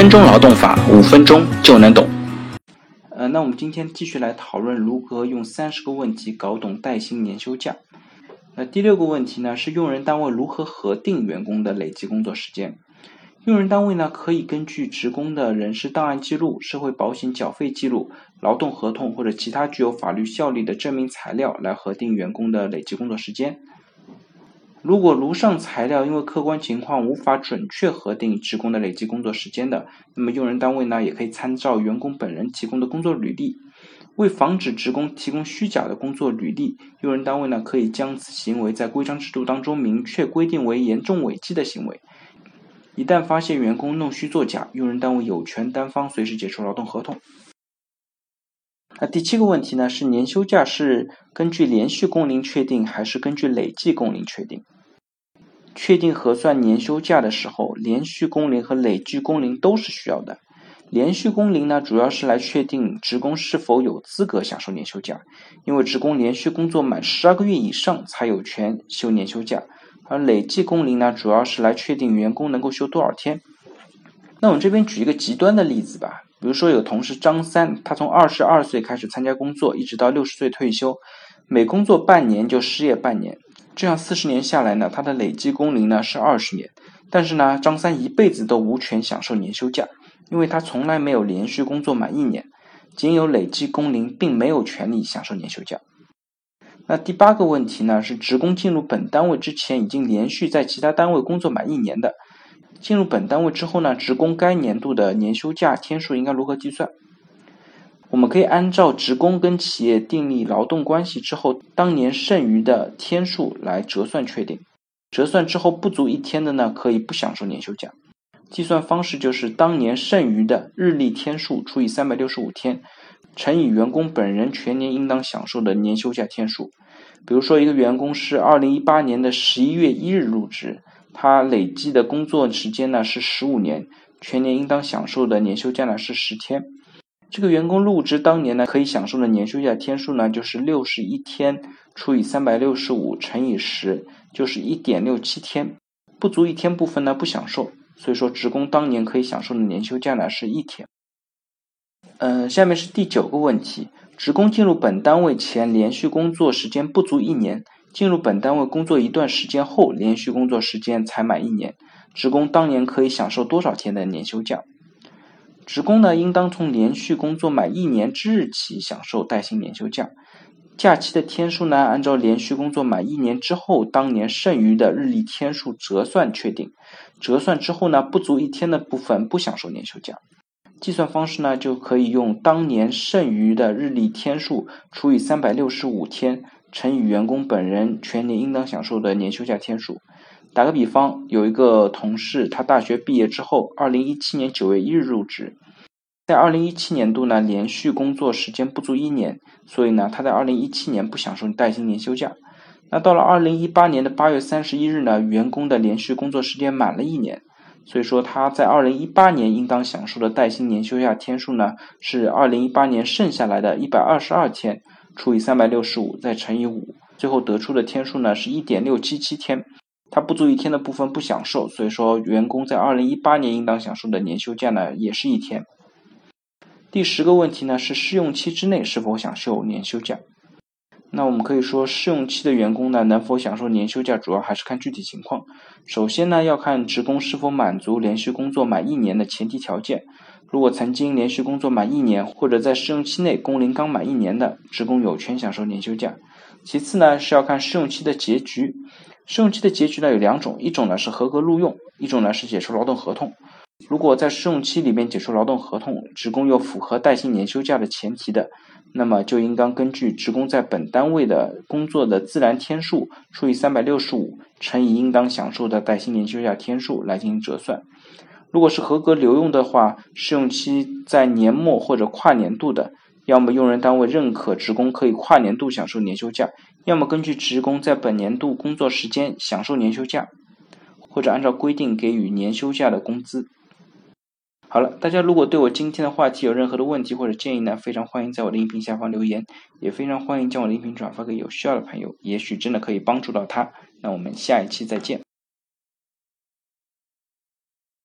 分钟劳动法，五分钟就能懂。呃，那我们今天继续来讨论如何用三十个问题搞懂带薪年休假。那第六个问题呢，是用人单位如何核定员工的累计工作时间？用人单位呢，可以根据职工的人事档案记录、社会保险缴费记录、劳动合同或者其他具有法律效力的证明材料来核定员工的累计工作时间。如果如上材料因为客观情况无法准确核定职工的累计工作时间的，那么用人单位呢也可以参照员工本人提供的工作履历。为防止职工提供虚假的工作履历，用人单位呢可以将此行为在规章制度当中明确规定为严重违纪的行为。一旦发现员工弄虚作假，用人单位有权单方随时解除劳动合同。那第七个问题呢？是年休假是根据连续工龄确定，还是根据累计工龄确定？确定核算年休假的时候，连续工龄和累计工龄都是需要的。连续工龄呢，主要是来确定职工是否有资格享受年休假，因为职工连续工作满十二个月以上才有权休年休假。而累计工龄呢，主要是来确定员工能够休多少天。那我们这边举一个极端的例子吧。比如说有同事张三，他从二十二岁开始参加工作，一直到六十岁退休，每工作半年就失业半年，这样四十年下来呢，他的累计工龄呢是二十年。但是呢，张三一辈子都无权享受年休假，因为他从来没有连续工作满一年，仅有累计工龄，并没有权利享受年休假。那第八个问题呢，是职工进入本单位之前已经连续在其他单位工作满一年的。进入本单位之后呢，职工该年度的年休假天数应该如何计算？我们可以按照职工跟企业订立劳动关系之后当年剩余的天数来折算确定。折算之后不足一天的呢，可以不享受年休假。计算方式就是当年剩余的日历天数除以三百六十五天，乘以员工本人全年应当享受的年休假天数。比如说，一个员工是二零一八年的十一月一日入职。他累计的工作时间呢是十五年，全年应当享受的年休假呢是十天。这个员工入职当年呢可以享受的年休假天数呢就是六十一天除以三百六十五乘以十，就是一点六七天。不足一天部分呢不享受，所以说职工当年可以享受的年休假呢是一天。嗯，下面是第九个问题：职工进入本单位前连续工作时间不足一年。进入本单位工作一段时间后，连续工作时间才满一年，职工当年可以享受多少天的年休假？职工呢，应当从连续工作满一年之日起享受带薪年休假。假期的天数呢，按照连续工作满一年之后当年剩余的日历天数折算确定。折算之后呢，不足一天的部分不享受年休假。计算方式呢，就可以用当年剩余的日历天数除以三百六十五天。乘以员工本人全年应当享受的年休假天数。打个比方，有一个同事，他大学毕业之后，二零一七年九月一日入职，在二零一七年度呢，连续工作时间不足一年，所以呢，他在二零一七年不享受带薪年休假。那到了二零一八年的八月三十一日呢，员工的连续工作时间满了一年，所以说他在二零一八年应当享受的带薪年休假天数呢，是二零一八年剩下来的一百二十二天。除以三百六十五，再乘以五，最后得出的天数呢是一点六七七天。它不足一天的部分不享受，所以说员工在二零一八年应当享受的年休假呢也是一天。第十个问题呢是试用期之内是否享受年休假？那我们可以说试用期的员工呢能否享受年休假，主要还是看具体情况。首先呢要看职工是否满足连续工作满一年的前提条件。如果曾经连续工作满一年，或者在试用期内工龄刚满一年的职工，有权享受年休假。其次呢，是要看试用期的结局。试用期的结局呢有两种，一种呢是合格录用，一种呢是解除劳动合同。如果在试用期里面解除劳动合同，职工又符合带薪年休假的前提的，那么就应当根据职工在本单位的工作的自然天数除以三百六十五乘以应当享受的带薪年休假天数来进行折算。如果是合格留用的话，试用期在年末或者跨年度的，要么用人单位认可职工可以跨年度享受年休假，要么根据职工在本年度工作时间享受年休假，或者按照规定给予年休假的工资。好了，大家如果对我今天的话题有任何的问题或者建议呢，非常欢迎在我的音频下方留言，也非常欢迎将我的音频转发给有需要的朋友，也许真的可以帮助到他。那我们下一期再见。